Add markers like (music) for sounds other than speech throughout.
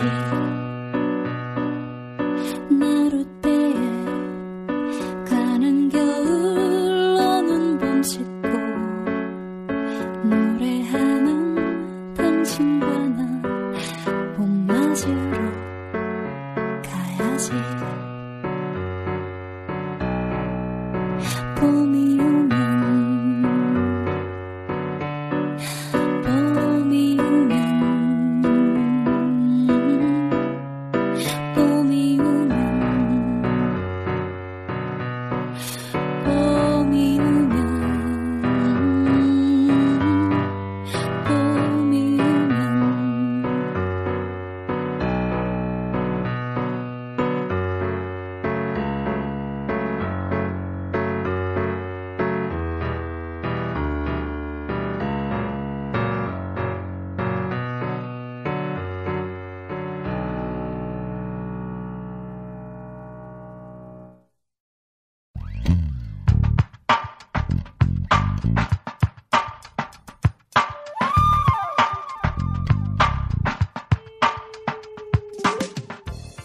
가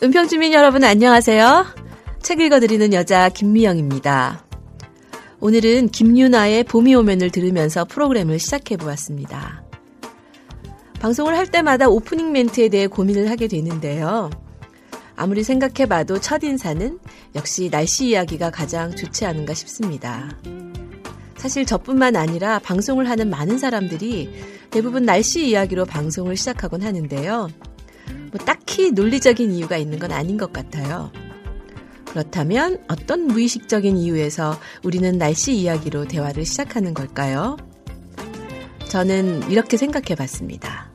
은평주민 여러분 안녕하세요. 책 읽어드리는 여자 김미영입니다. 오늘은 김유나의 봄이 오면을 들으면서 프로그램을 시작해 보았습니다. 방송을 할 때마다 오프닝 멘트에 대해 고민을 하게 되는데요. 아무리 생각해봐도 첫인사는 역시 날씨 이야기가 가장 좋지 않은가 싶습니다. 사실 저뿐만 아니라 방송을 하는 많은 사람들이 대부분 날씨 이야기로 방송을 시작하곤 하는데요. 뭐 딱히 논리적인 이유가 있는 건 아닌 것 같아요. 그렇다면 어떤 무의식적인 이유에서 우리는 날씨 이야기로 대화를 시작하는 걸까요? 저는 이렇게 생각해 봤습니다.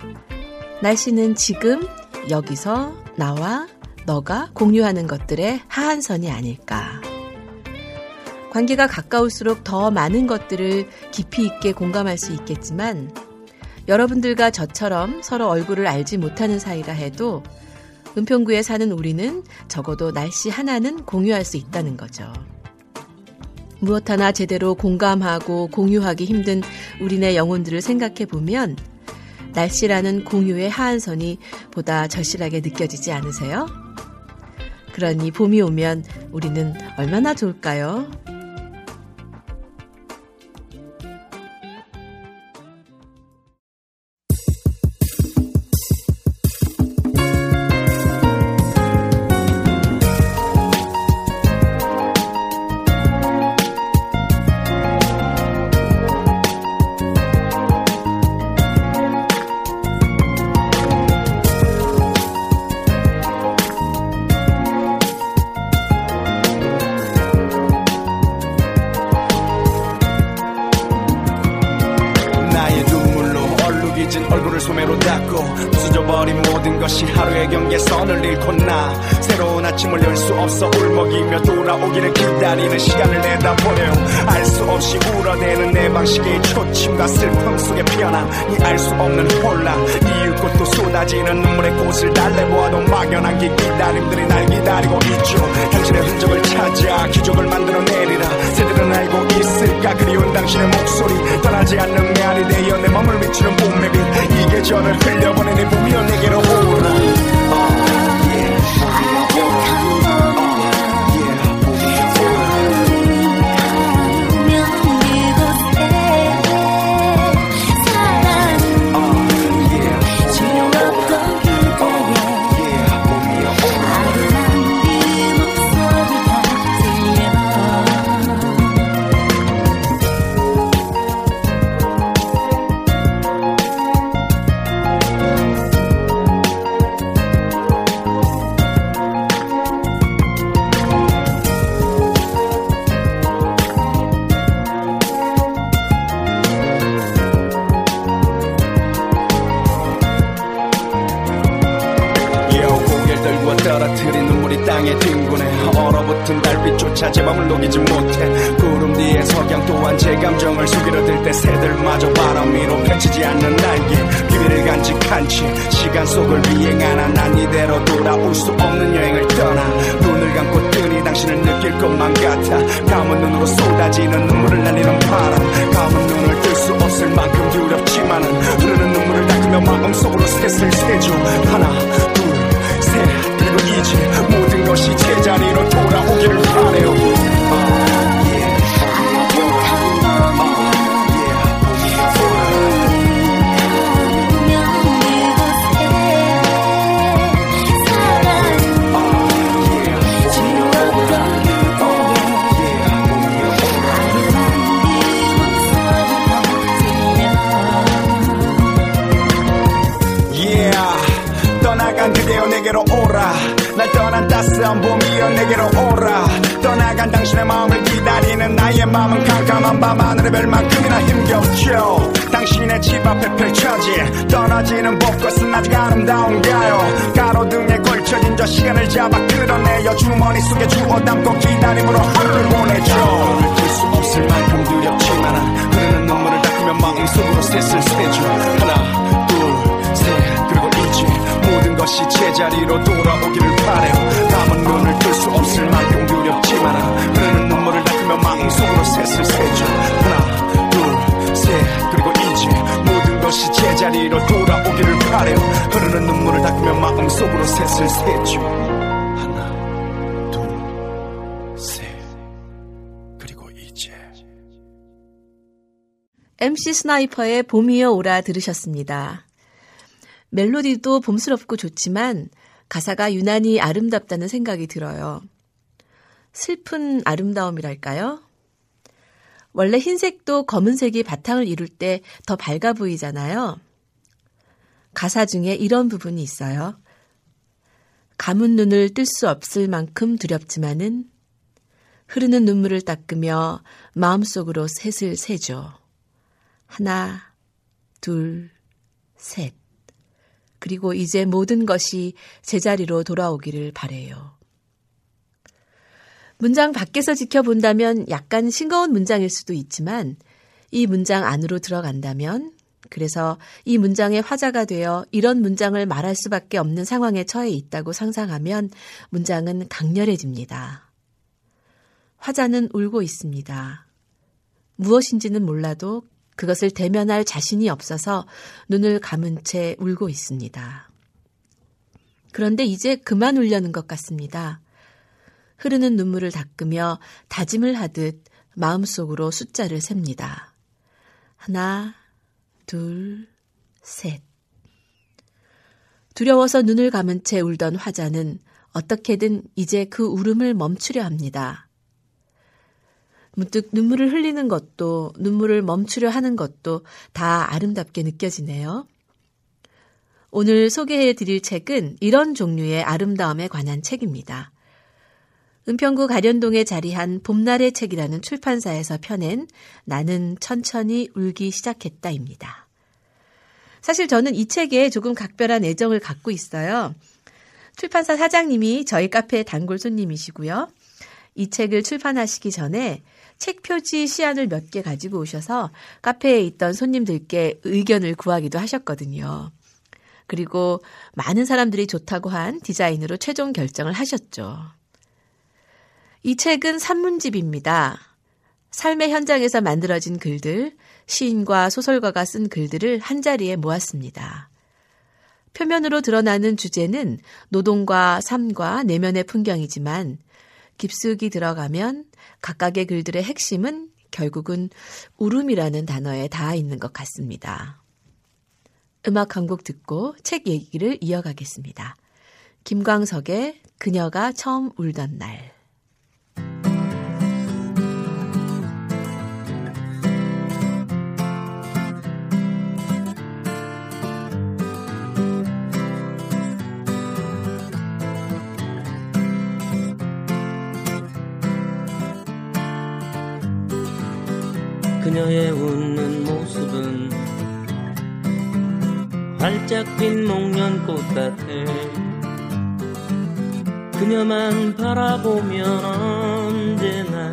날씨는 지금 여기서 나와 너가 공유하는 것들의 하한선이 아닐까. 관계가 가까울수록 더 많은 것들을 깊이 있게 공감할 수 있겠지만 여러분들과 저처럼 서로 얼굴을 알지 못하는 사이라 해도 은평구에 사는 우리는 적어도 날씨 하나는 공유할 수 있다는 거죠. 무엇 하나 제대로 공감하고 공유하기 힘든 우리네 영혼들을 생각해 보면 날씨라는 공유의 하한선이 보다 절실하게 느껴지지 않으세요? 그러니 봄이 오면 우리는 얼마나 좋을까요? 경계선을 잃고 나? 새로운 아침을 열 수 없어 울먹이며 돌아오기를 기다리는 시간을 내다보려 알수 없이 울어대는 내 방식의 초침과 슬픔 속에 피어난 이 알 수 없는 혼란. 이윽고 또 쏟아지는 눈물의 꽃을 달래보아도 막연한 게 기다림들이 날 기다리고 있죠. 당신의 흔적을 찾아 기적을 만들어내리라. 새들은 알고 있을까? 그리운 당신의 목소리. 떠나지 않는 메아리 되어 내 맘을 비추는 봄의 빛 이 계절을 흘려보내 네 봄이여 내게로 오라 어, yeah. 스나이퍼의 봄이여 오라 들으셨습니다. 멜로디도 봄스럽고 좋지만 가사가 유난히 아름답다는 생각이 들어요. 슬픈 아름다움이랄까요? 원래 흰색도 검은색이 바탕을 이룰 때 더 밝아 보이잖아요. 가사 중에 이런 부분이 있어요. 감은 눈을 뜰 수 없을 만큼 두렵지만은 흐르는 눈물을 닦으며 마음속으로 셋을 세죠. 하나, 둘, 셋. 그리고 이제 모든 것이 제자리로 돌아오기를 바래요. 문장 밖에서 지켜본다면 약간 싱거운 문장일 수도 있지만 이 문장 안으로 들어간다면 그래서 이 문장의 화자가 되어 이런 문장을 말할 수밖에 없는 상황에 처해 있다고 상상하면 문장은 강렬해집니다. 화자는 울고 있습니다. 무엇인지는 몰라도 그것을 대면할 자신이 없어서 눈을 감은 채 울고 있습니다. 그런데 이제 그만 울려는 것 같습니다. 흐르는 눈물을 닦으며 다짐을 하듯 마음속으로 숫자를 셉니다. 하나, 둘, 셋. 두려워서 눈을 감은 채 울던 화자는 어떻게든 이제 그 울음을 멈추려 합니다. 문득 눈물을 흘리는 것도 눈물을 멈추려 하는 것도 다 아름답게 느껴지네요. 오늘 소개해 드릴 책은 이런 종류의 아름다움에 관한 책입니다. 은평구 가련동에 자리한 봄날의 책이라는 출판사에서 펴낸 나는 천천히 울기 시작했다입니다. 사실 저는 이 책에 조금 각별한 애정을 갖고 있어요. 출판사 사장님이 저희 카페의 단골 손님이시고요. 이 책을 출판하시기 전에 책 표지 시안을 몇 개 가지고 오셔서 카페에 있던 손님들께 의견을 구하기도 하셨거든요. 그리고 많은 사람들이 좋다고 한 디자인으로 최종 결정을 하셨죠. 이 책은 산문집입니다. 삶의 현장에서 만들어진 글들, 시인과 소설가가 쓴 글들을 한자리에 모았습니다. 표면으로 드러나는 주제는 노동과 삶과 내면의 풍경이지만 깊숙이 들어가면 각각의 글들의 핵심은 결국은 울음이라는 단어에 닿아 있는 것 같습니다. 음악 한 곡 듣고 책 얘기를 이어가겠습니다. 김광석의 그녀가 처음 울던 날. 그녀의 웃는 모습은 활짝 핀 목련꽃 같아. 그녀만 바라보면 언제나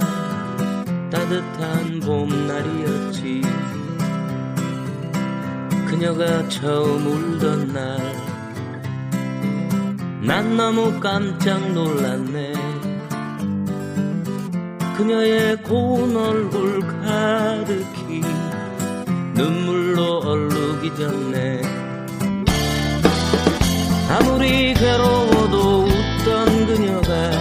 따뜻한 봄날이었지. 그녀가 처음 울던 날 난 너무 깜짝 놀랐네 그녀의 고운 얼굴 가득히 눈물로 얼룩이 졌네. 아무리 괴로워도 웃던 그녀가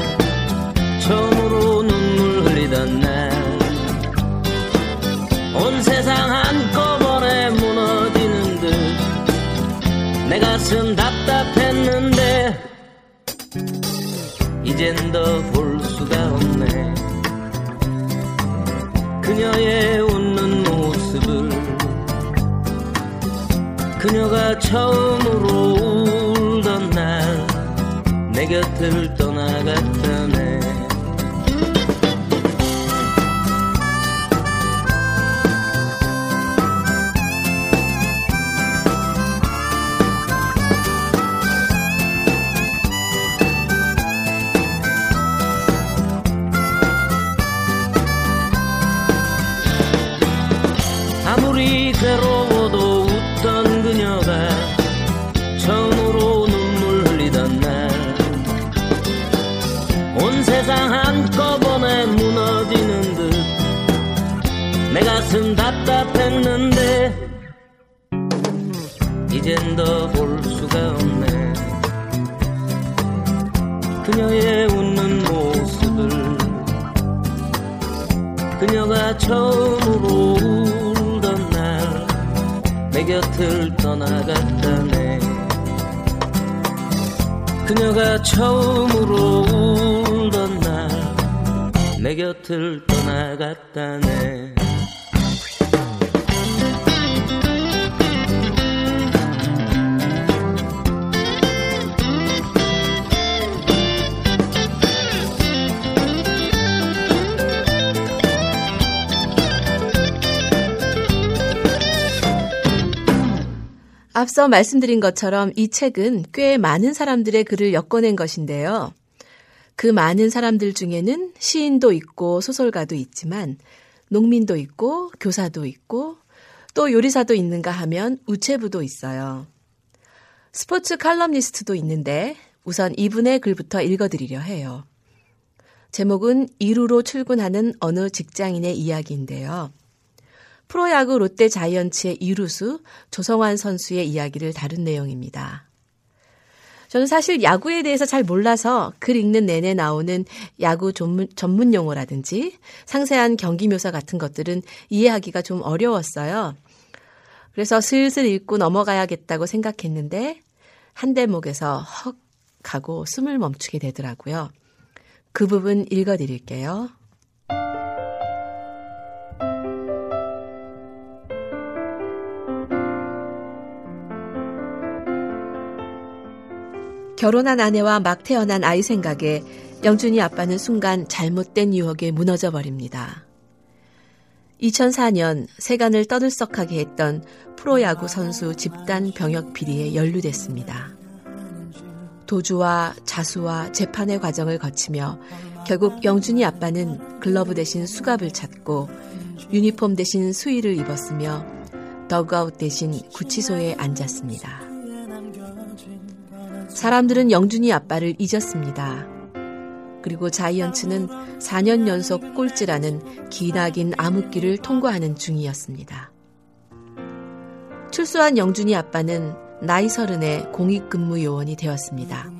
처음으로 눈물 흘리던 날. 온 세상 한꺼번에 무너지는 듯 내 가슴 답답했는데 이젠 더 그녀의 웃는 모습을 그녀가 처음으로 울던 날 내 곁을 떠 처음으로 울던 날 내 곁을 떠나갔다네. 그녀가 처음으로 울던 날 내 곁을 떠나갔다네 앞서 말씀드린 것처럼 이 책은 꽤 많은 사람들의 글을 엮어낸 것인데요. 그 많은 사람들 중에는 시인도 있고 소설가도 있지만 농민도 있고 교사도 있고 또 요리사도 있는가 하면 우체부도 있어요. 스포츠 칼럼니스트도 있는데 우선 이분의 글부터 읽어드리려 해요. 제목은 이루로 출근하는 어느 직장인의 이야기인데요. 프로야구 롯데 자이언츠의 이루수 조성환 선수의 이야기를 다룬 내용입니다. 저는 사실 야구에 대해서 잘 몰라서 글 읽는 내내 나오는 야구 전문, 전문 용어라든지 상세한 경기 묘사 같은 것들은 이해하기가 좀 어려웠어요. 그래서 슬슬 읽고 넘어가야겠다고 생각했는데 한 대목에서 헉 하고 숨을 멈추게 되더라고요. 그 부분 읽어드릴게요. 결혼한 아내와 막 태어난 아이 생각에 영준이 아빠는 순간 잘못된 유혹에 무너져 버립니다. 2004년 세간을 떠들썩하게 했던 프로야구 선수 집단 병역 비리에 연루됐습니다. 도주와 자수와 재판의 과정을 거치며 결국 영준이 아빠는 글러브 대신 수갑을 찼고 유니폼 대신 수의를 입었으며 더그아웃 대신 구치소에 앉았습니다. 사람들은 영준이 아빠를 잊었습니다. 그리고 자이언츠는 4년 연속 꼴찌라는 기나긴 암흑기를 통과하는 중이었습니다. 출소한 영준이 아빠는 나이 서른에 공익근무 요원이 되었습니다.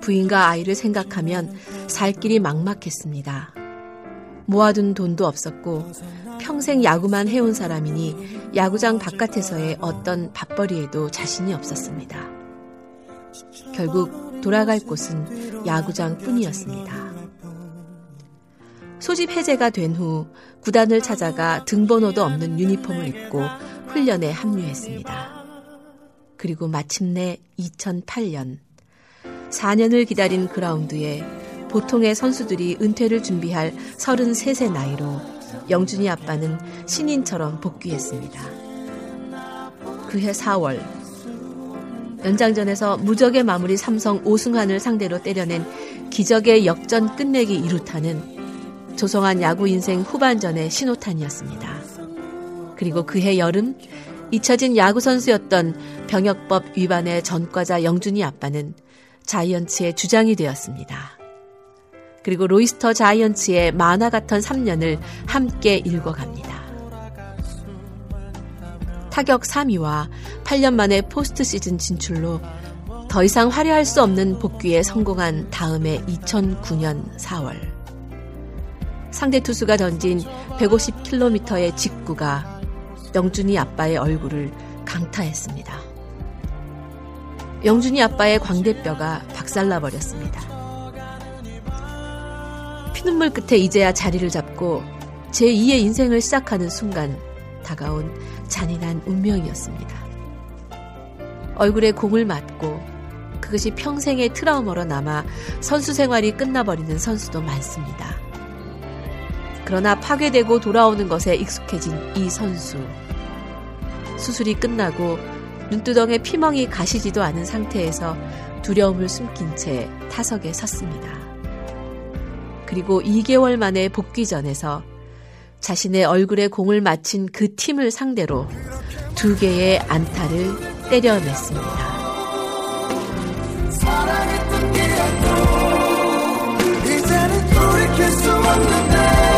부인과 아이를 생각하면 살 길이 막막했습니다. 모아둔 돈도 없었고 평생 야구만 해온 사람이니 야구장 바깥에서의 어떤 밥벌이에도 자신이 없었습니다. 결국 돌아갈 곳은 야구장 뿐이었습니다. 소집 해제가 된 후 구단을 찾아가 등번호도 없는 유니폼을 입고 훈련에 합류했습니다. 그리고 마침내 2008년 4년을 기다린 그라운드에 보통의 선수들이 은퇴를 준비할 33세 나이로 영준이 아빠는 신인처럼 복귀했습니다. 그해 4월 연장전에서 무적의 마무리 삼성 오승환을 상대로 때려낸 기적의 역전 끝내기 이루타는 조성한 야구 인생 후반전의 신호탄이었습니다. 그리고 그해 여름 잊혀진 야구 선수였던 병역법 위반의 전과자 영준이 아빠는 자이언츠의 주장이 되었습니다. 그리고 로이스터 자이언츠의 만화 같은 3년을 함께 읽어갑니다. 타격 3위와 8년 만에 포스트 시즌 진출로 더 이상 화려할 수 없는 복귀에 성공한 다음해 2009년 4월. 상대 투수가 던진 150km의 직구가 영준이 아빠의 얼굴을 강타했습니다. 영준이 아빠의 광대뼈가 박살나 버렸습니다. 피눈물 끝에 이제야 자리를 잡고 제2의 인생을 시작하는 순간 다가온 잔인한 운명이었습니다. 얼굴에 공을 맞고 그것이 평생의 트라우마로 남아 선수 생활이 끝나버리는 선수도 많습니다. 그러나 파괴되고 돌아오는 것에 익숙해진 이 선수. 수술이 끝나고 눈두덩에 피멍이 가시지도 않은 상태에서 두려움을 숨긴 채 타석에 섰습니다. 그리고 2개월 만에 복귀전에서 자신의 얼굴에 공을 맞힌 그 팀을 상대로 두 개의 안타를 때려냈습니다. 이제는 돌이킬 수 없는데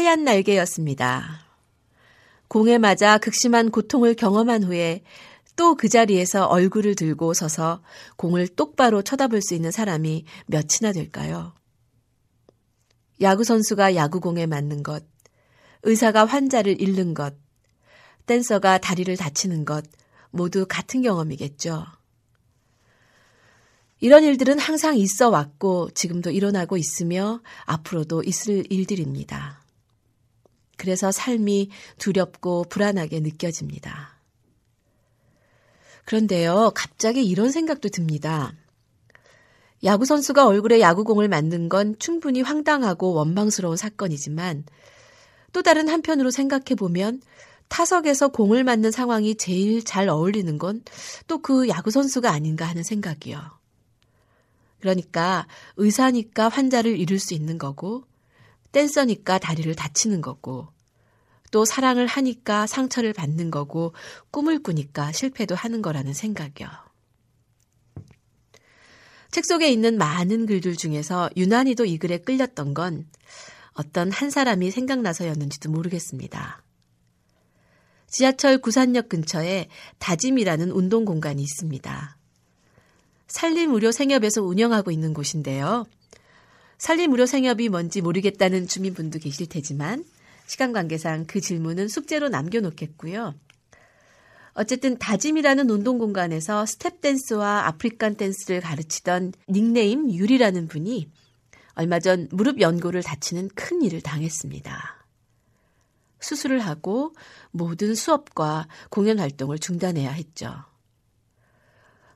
하얀 날개였습니다. 공에 맞아 극심한 고통을 경험한 후에 또 그 자리에서 얼굴을 들고 서서 공을 똑바로 쳐다볼 수 있는 사람이 몇이나 될까요? 야구선수가 야구공에 맞는 것, 의사가 환자를 잃는 것, 댄서가 다리를 다치는 것, 모두 같은 경험이겠죠. 이런 일들은 항상 있어 왔고 지금도 일어나고 있으며 앞으로도 있을 일들입니다. 그래서 삶이 두렵고 불안하게 느껴집니다. 그런데요, 갑자기 이런 생각도 듭니다. 야구선수가 얼굴에 야구공을 맞는 건 충분히 황당하고 원망스러운 사건이지만 또 다른 한편으로 생각해보면 타석에서 공을 맞는 상황이 제일 잘 어울리는 건 또 그 야구선수가 아닌가 하는 생각이요. 그러니까 의사니까 환자를 잃을 수 있는 거고, 댄서니까 다리를 다치는 거고, 또 사랑을 하니까 상처를 받는 거고, 꿈을 꾸니까 실패도 하는 거라는 생각이요. 책 속에 있는 많은 글들 중에서 유난히도 이 글에 끌렸던 건 어떤 한 사람이 생각나서였는지도 모르겠습니다. 지하철 구산역 근처에 다짐이라는 운동 공간이 있습니다. 산림의료 생협에서 운영하고 있는 곳인데요. 살림의료 생협이 뭔지 모르겠다는 주민분도 계실 테지만 시간 관계상 그 질문은 숙제로 남겨놓겠고요. 어쨌든 다짐이라는 운동 공간에서 스텝 댄스와 African 댄스를 가르치던 닉네임 유리라는 분이 얼마 전 무릎 연골을 다치는 큰 일을 당했습니다. 수술을 하고 모든 수업과 공연 활동을 중단해야 했죠.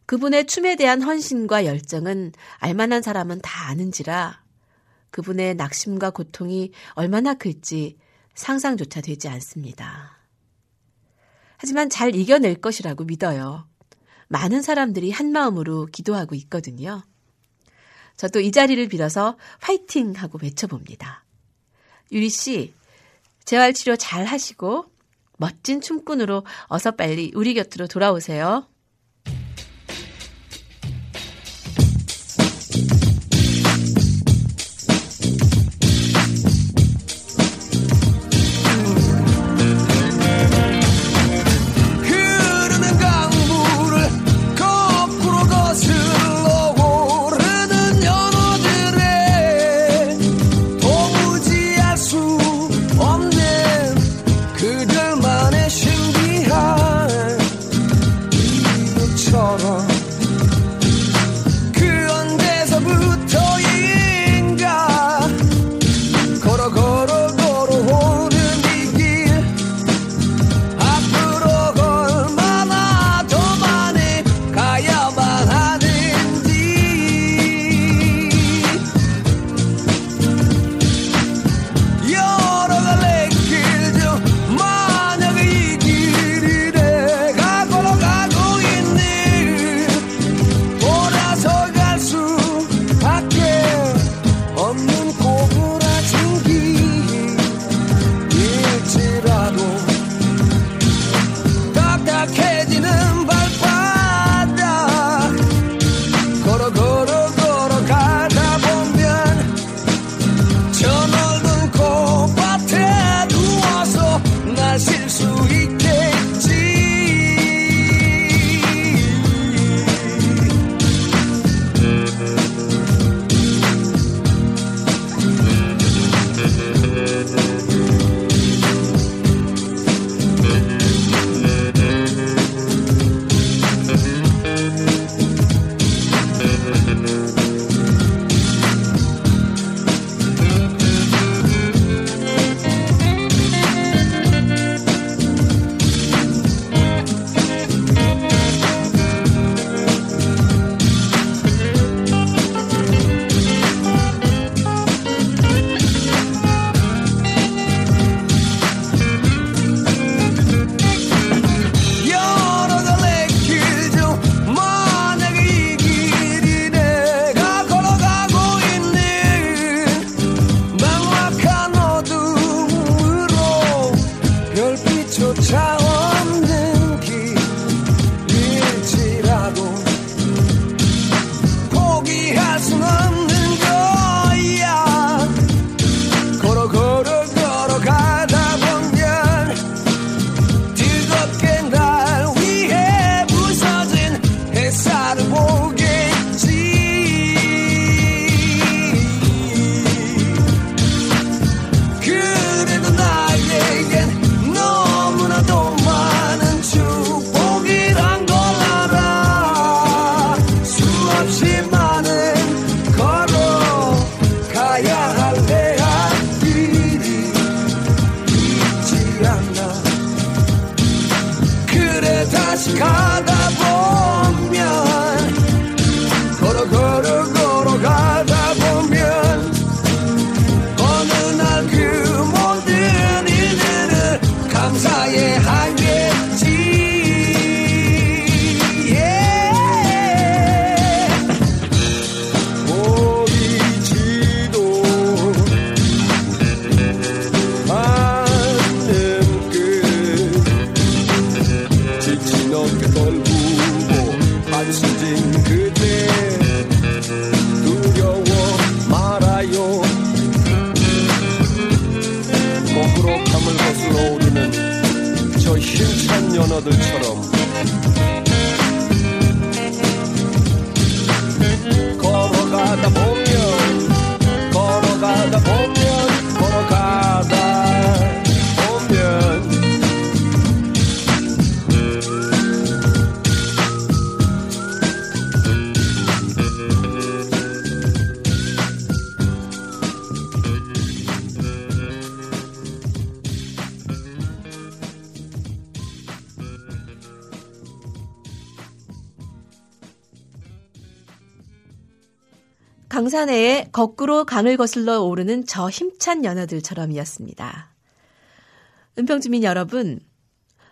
그분의 춤에 대한 헌신과 열정은 알만한 사람은 다 아는지라 그분의 낙심과 고통이 얼마나 클지 상상조차 되지 않습니다. 하지만 잘 이겨낼 것이라고 믿어요. 많은 사람들이 한 마음으로 기도하고 있거든요. 저도 이 자리를 빌어서 화이팅 하고 외쳐봅니다. 유리 씨, 재활 치료 잘 하시고 멋진 춤꾼으로 어서 빨리 우리 곁으로 돌아오세요. 강산해에 거꾸로 강을 거슬러 오르는 저 힘찬 연어들처럼이었습니다. 은평주민 여러분,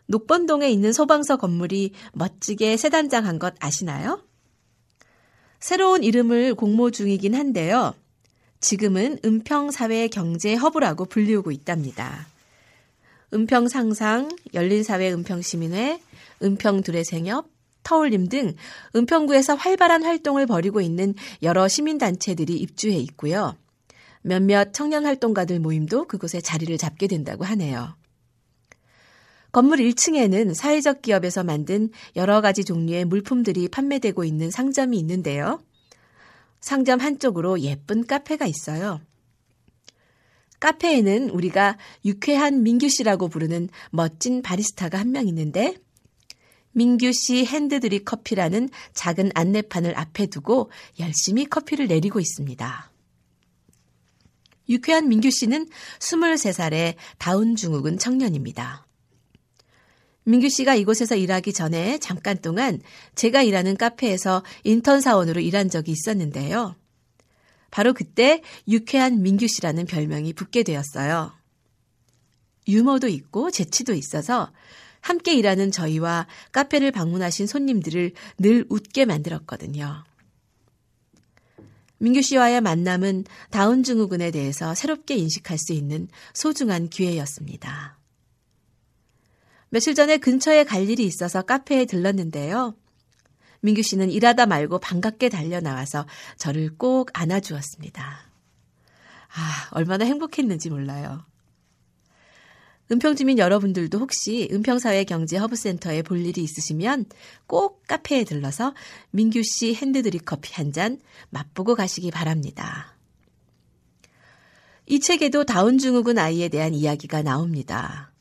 녹번동에 있는 소방서 건물이 멋지게 새 단장한 것 아시나요? 새로운 이름을 공모 중이긴 한데요. 지금은 은평사회 경제 허브라고 불리우고 있답니다. 은평상상, 열린사회 은평시민회, 은평두레생협, 터울림 등 은평구에서 활발한 활동을 벌이고 있는 여러 시민단체들이 입주해 있고요. 몇몇 청년 활동가들 모임도 그곳에 자리를 잡게 된다고 하네요. 건물 1층에는 사회적 기업에서 만든 여러 가지 종류의 물품들이 판매되고 있는 상점이 있는데요. 상점 한쪽으로 예쁜 카페가 있어요. 카페에는 우리가 유쾌한 민규 씨라고 부르는 멋진 바리스타가 한 명 있는데 민규 씨 핸드드립 커피라는 작은 안내판을 앞에 두고 열심히 커피를 내리고 있습니다. 유쾌한 민규 씨는 23살의 다운 증후군 청년입니다. 민규 씨가 이곳에서 일하기 전에 잠깐 동안 제가 일하는 카페에서 인턴 사원으로 일한 적이 있었는데요. 바로 그때 유쾌한 민규 씨라는 별명이 붙게 되었어요. 유머도 있고 재치도 있어서 함께 일하는 저희와 카페를 방문하신 손님들을 늘 웃게 만들었거든요. 민규 씨와의 만남은 다운 증후군에 대해서 새롭게 인식할 수 있는 소중한 기회였습니다. 며칠 전에 근처에 갈 일이 있어서 카페에 들렀는데요. 민규 씨는 일하다 말고 반갑게 달려 나와서 저를 꼭 안아주었습니다. 아, 얼마나 행복했는지 몰라요. 은평주민 여러분들도 혹시 은평사회경제허브센터에 볼 일이 있으시면 꼭 카페에 들러서 민규 씨 핸드드립 커피 한 잔 맛보고 가시기 바랍니다. 이 책에도 다운 증후군 아이에 대한 이야기가 나옵니다.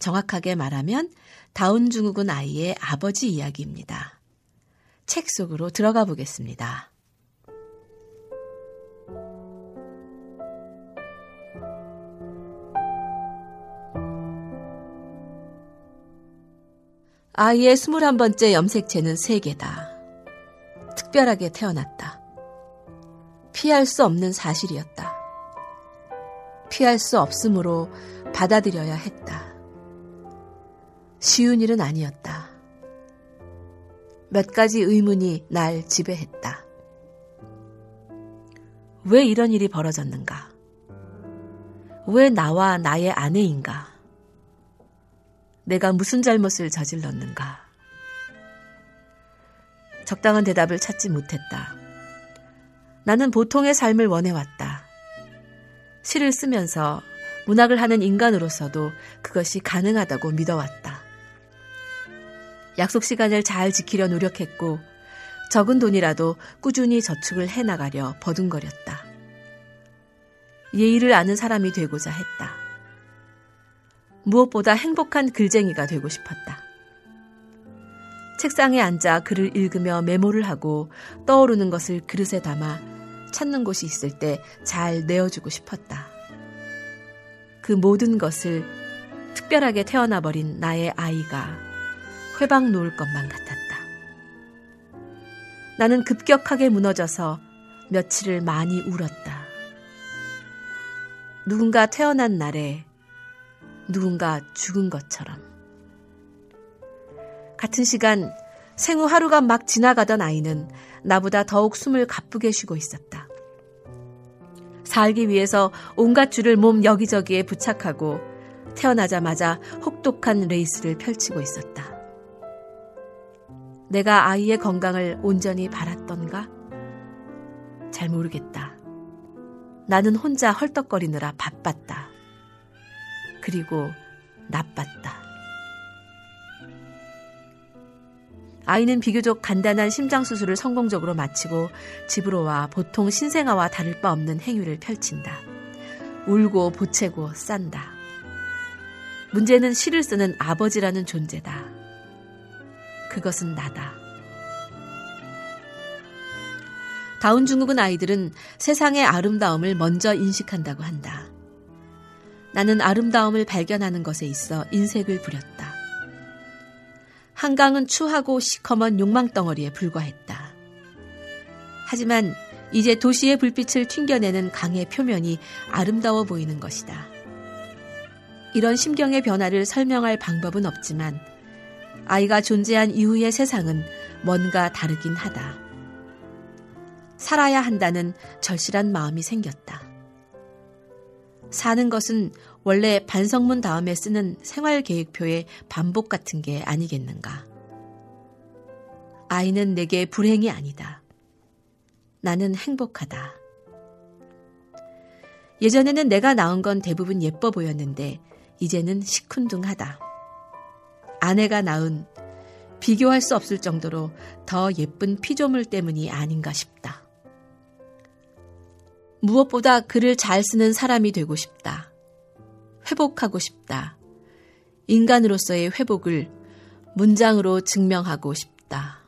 정확하게 말하면 다운 증후군 아이의 아버지 이야기입니다. 책 속으로 들어가 보겠습니다. 아이의 21번째 염색체는 3개다. 특별하게 태어났다. 피할 수 없는 사실이었다. 피할 수 없으므로 받아들여야 했다. 쉬운 일은 아니었다. 몇 가지 의문이 날 지배했다. 왜 이런 일이 벌어졌는가? 왜 나와 나의 아내인가? 내가 무슨 잘못을 저질렀는가? 적당한 대답을 찾지 못했다. 나는 보통의 삶을 원해왔다. 시를 쓰면서 문학을 하는 인간으로서도 그것이 가능하다고 믿어왔다. 약속 시간을 잘 지키려 노력했고 적은 돈이라도 꾸준히 저축을 해나가려 버둥거렸다. 예의를 아는 사람이 되고자 했다. 무엇보다 행복한 글쟁이가 되고 싶었다. 책상에 앉아 글을 읽으며 메모를 하고 떠오르는 것을 그릇에 담아 찾는 곳이 있을 때 잘 내어주고 싶었다. 그 모든 것을 특별하게 태어나 버린 나의 아이가 회방 놓을 것만 같았다. 나는 급격하게 무너져서 며칠을 많이 울었다. 누군가 태어난 날에 누군가 죽은 것처럼. 같은 시간 생후 하루가 막 지나가던 아이는 나보다 더욱 숨을 가쁘게 쉬고 있었다. 살기 위해서 온갖 줄을 몸 여기저기에 부착하고 태어나자마자 혹독한 레이스를 펼치고 있었다. 내가 아이의 건강을 온전히 바랐던가? 잘 모르겠다. 나는 혼자 헐떡거리느라 바빴다. 그리고 나빴다. 아이는 비교적 간단한 심장수술을 성공적으로 마치고 집으로 와 보통 신생아와 다를 바 없는 행위를 펼친다. 울고 보채고 싼다. 문제는 시를 쓰는 아버지라는 존재다. 그것은 나다. 다운 중국은 아이들은 세상의 아름다움을 먼저 인식한다고 한다. 나는 아름다움을 발견하는 것에 있어 인색을 부렸다. 한강은 추하고 시커먼 욕망덩어리에 불과했다. 하지만 이제 도시의 불빛을 튕겨내는 강의 표면이 아름다워 보이는 것이다. 이런 심경의 변화를 설명할 방법은 없지만 아이가 존재한 이후의 세상은 뭔가 다르긴 하다. 살아야 한다는 절실한 마음이 생겼다. 사는 것은 원래 반성문 다음에 쓰는 생활계획표의 반복 같은 게 아니겠는가. 아이는 내게 불행이 아니다. 나는 행복하다. 예전에는 내가 낳은 건 대부분 예뻐 보였는데 이제는 시큰둥하다. 아내가 낳은 비교할 수 없을 정도로 더 예쁜 피조물 때문이 아닌가 싶다. 무엇보다 글을 잘 쓰는 사람이 되고 싶다. 회복하고 싶다. 인간으로서의 회복을 문장으로 증명하고 싶다.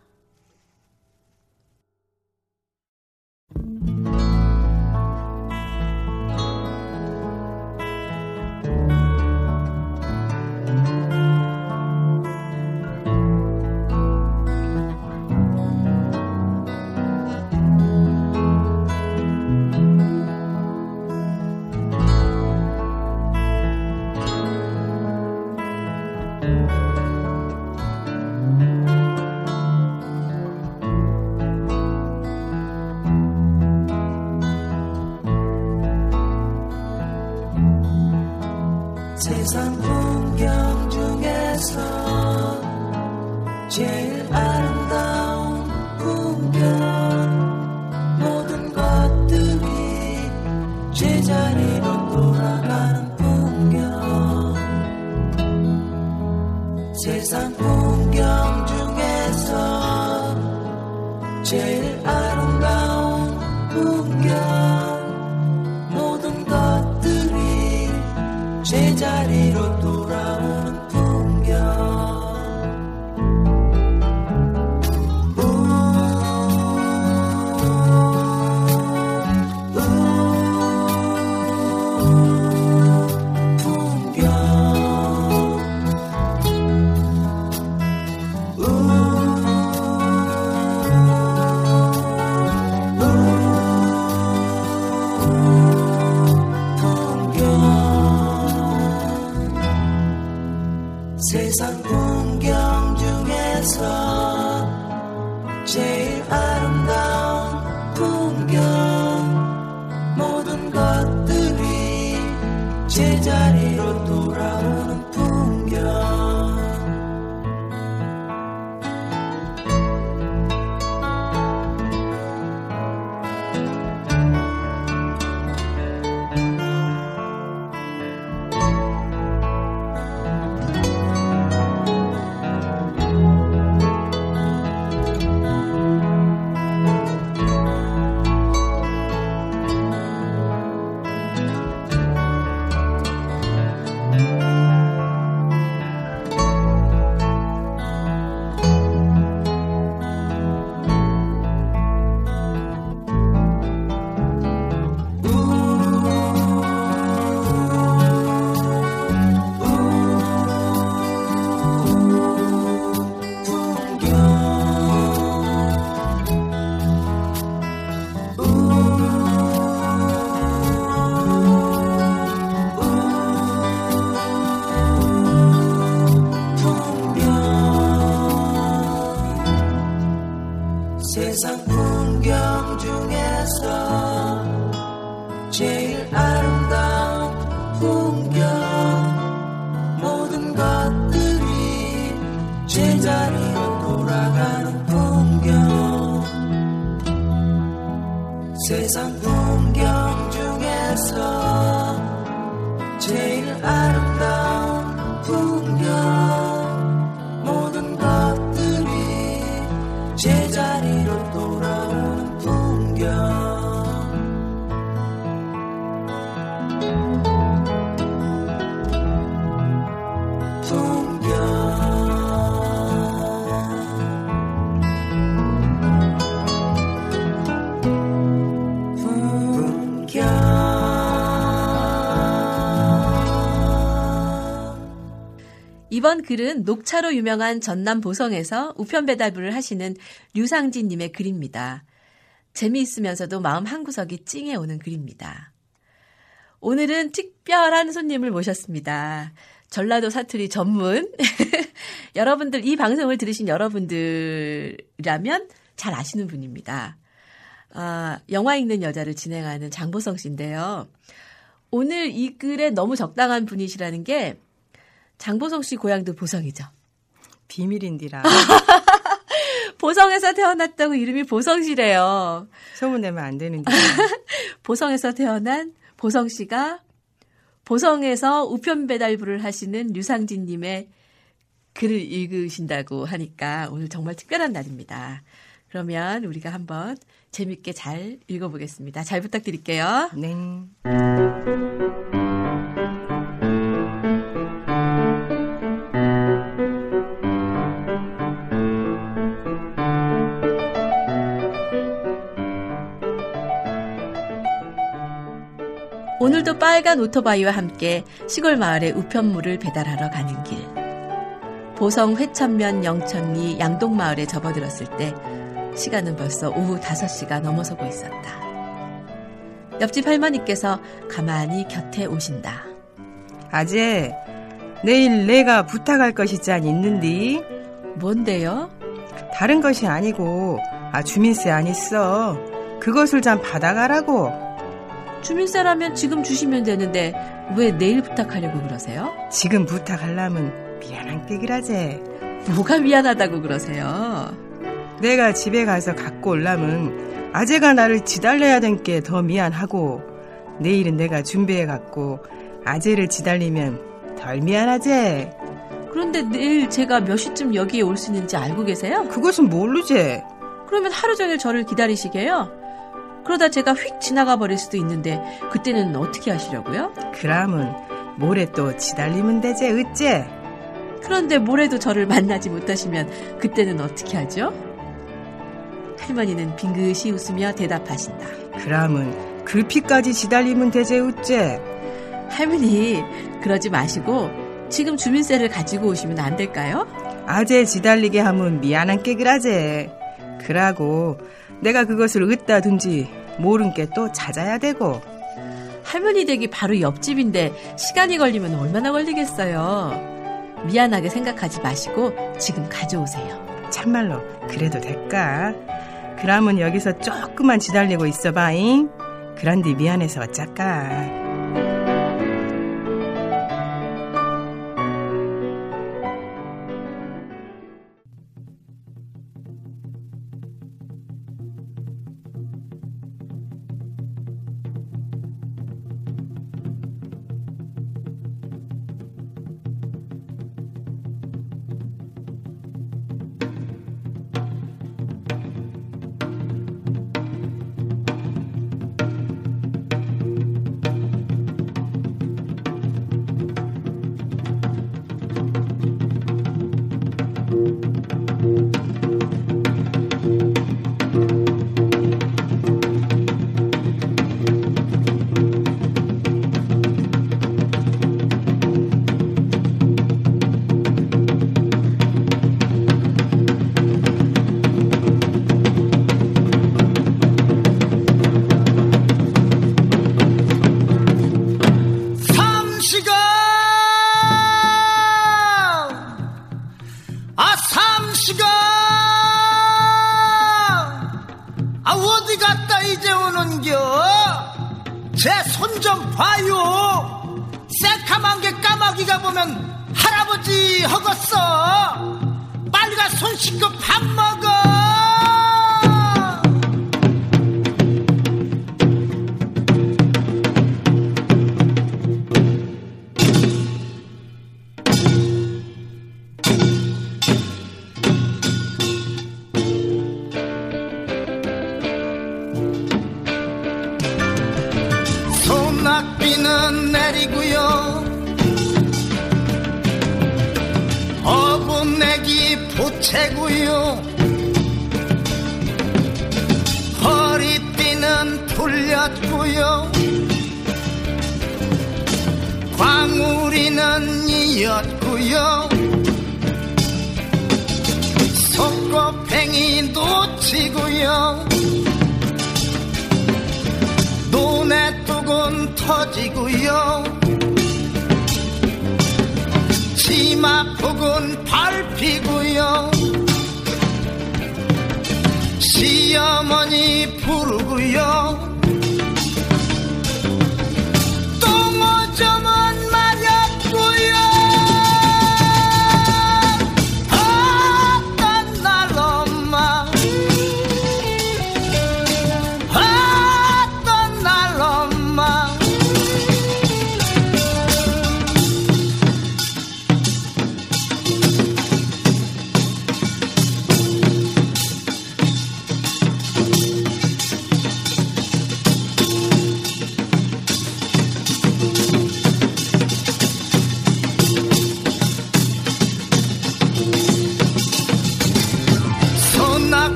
세상 풍경 중에서 제일 아름다운 풍경. 모든 것들이 제자리로 돌아가는 풍경. 세상 풍경 중에서 제일 아름다운 이번 글은 녹차로 유명한 전남 보성에서 우편 배달부를 하시는 류상진 님의 글입니다. 재미있으면서도 마음 한구석이 찡해 오는 글입니다. 오늘은 특별한 손님을 모셨습니다. 전라도 사투리 전문. (laughs) 여러분들, 이 방송을 들으신 여러분들이라면 잘 아시는 분입니다. 아, 영화 읽는 여자를 진행하는 장보성 씨인데요. 오늘 이 글에 너무 적당한 분이시라는 게 장보성 씨 고향도 보성이죠. 비밀인디라. (laughs) 보성에서 태어났다고 이름이 보성씨래요. 소문내면 안 되는데. (laughs) 보성에서 태어난 보성 씨가 보성에서 우편 배달부를 하시는 류상진 님의 글을 읽으신다고 하니까 오늘 정말 특별한 날입니다. 그러면 우리가 한번 재밌게 잘 읽어보겠습니다. 잘 부탁드릴게요. 네. 빨간 오토바이와 함께 시골 마을에 우편물을 배달하러 가는 길. 보성 회천면 영천리 양동마을에 접어들었을 때 시간은 벌써 오후 5시가 넘어서고 있었다. 옆집 할머니께서 가만히 곁에 오신다. 아재, 내일 내가 부탁할 것이 짠 있는디. 뭔데요? 다른 것이 아니고, 아, 주민세 안 있어. 그것을 좀 받아가라고. 주민세라면 지금 주시면 되는데 왜 내일 부탁하려고 그러세요? 지금 부탁하려면 미안한 께기라제. 뭐가 미안하다고 그러세요? 내가 집에 가서 갖고 올라면 아재가 나를 지달려야 된 게 더 미안하고 내일은 내가 준비해 갖고 아재를 지달리면 덜 미안하제. 그런데 내일 제가 몇 시쯤 여기에 올 수 있는지 알고 계세요? 그것은 모르제. 그러면 하루 종일 저를 기다리시게요? 그러다 제가 휙 지나가 버릴 수도 있는데 그때는 어떻게 하시려고요? 그러면 모레 또 지달리면 되제 어째? 그런데 모레도 저를 만나지 못하시면 그때는 어떻게 하죠? 할머니는 빙긋이 웃으며 대답하신다. 그러면 글피까지 지달리면 되제 어째? 할머니, 그러지 마시고 지금 주민세를 가지고 오시면 안 될까요? 아재 지달리게 하면 미안한 께그라제. 그러고 내가 그것을 얻다 둔지 모른 게 또 찾아야 되고. 할머니 댁이 바로 옆집인데 시간이 걸리면 얼마나 걸리겠어요. 미안하게 생각하지 마시고 지금 가져오세요. 참말로 그래도 될까? 그러면 여기서 조금만 지달리고 있어봐잉. 그런데 미안해서 어쩔까? 비가 이제 오는겨? 제 손 좀 봐요. 새까만 게 까마귀가 보면 할아버지 허겄어. 빨리 가 손 씻고 밥 먹어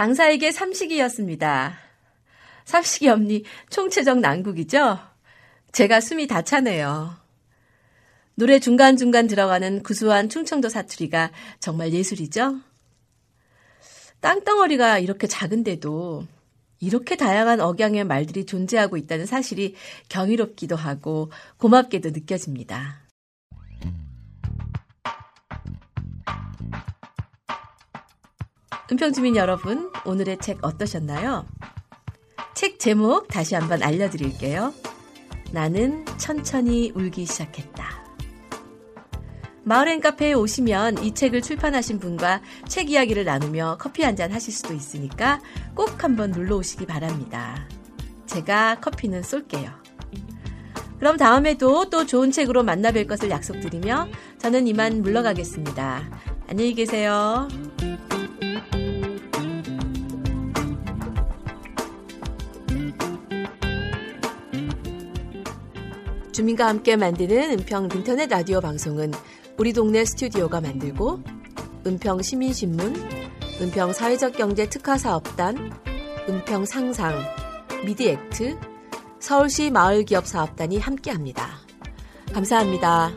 장사에게 삼식이었습니다. 삼식이 없니 총체적 난국이죠? 제가 숨이 다 차네요. 노래 중간중간 들어가는 구수한 충청도 사투리가 정말 예술이죠? 땅덩어리가 이렇게 작은데도 이렇게 다양한 억양의 말들이 존재하고 있다는 사실이 경이롭기도 하고 고맙게도 느껴집니다. 은평주민 여러분, 오늘의 책 어떠셨나요? 책 제목 다시 한번 알려드릴게요. 나는 천천히 울기 시작했다. 마을엔 카페에 오시면 이 책을 출판하신 분과 책 이야기를 나누며 커피 한 잔 하실 수도 있으니까 꼭 한번 놀러 오시기 바랍니다. 제가 커피는 쏠게요. 그럼 다음에도 또 좋은 책으로 만나 뵐 것을 약속드리며 저는 이만 물러가겠습니다. 안녕히 계세요. 주민과 함께 만드는 은평 인터넷 라디오 방송은 우리 동네 스튜디오가 만들고 은평 시민신문, 은평 사회적 경제 특화사업단, 은평 상상, 미디액트, 서울시 마을기업사업단이 함께합니다. 감사합니다.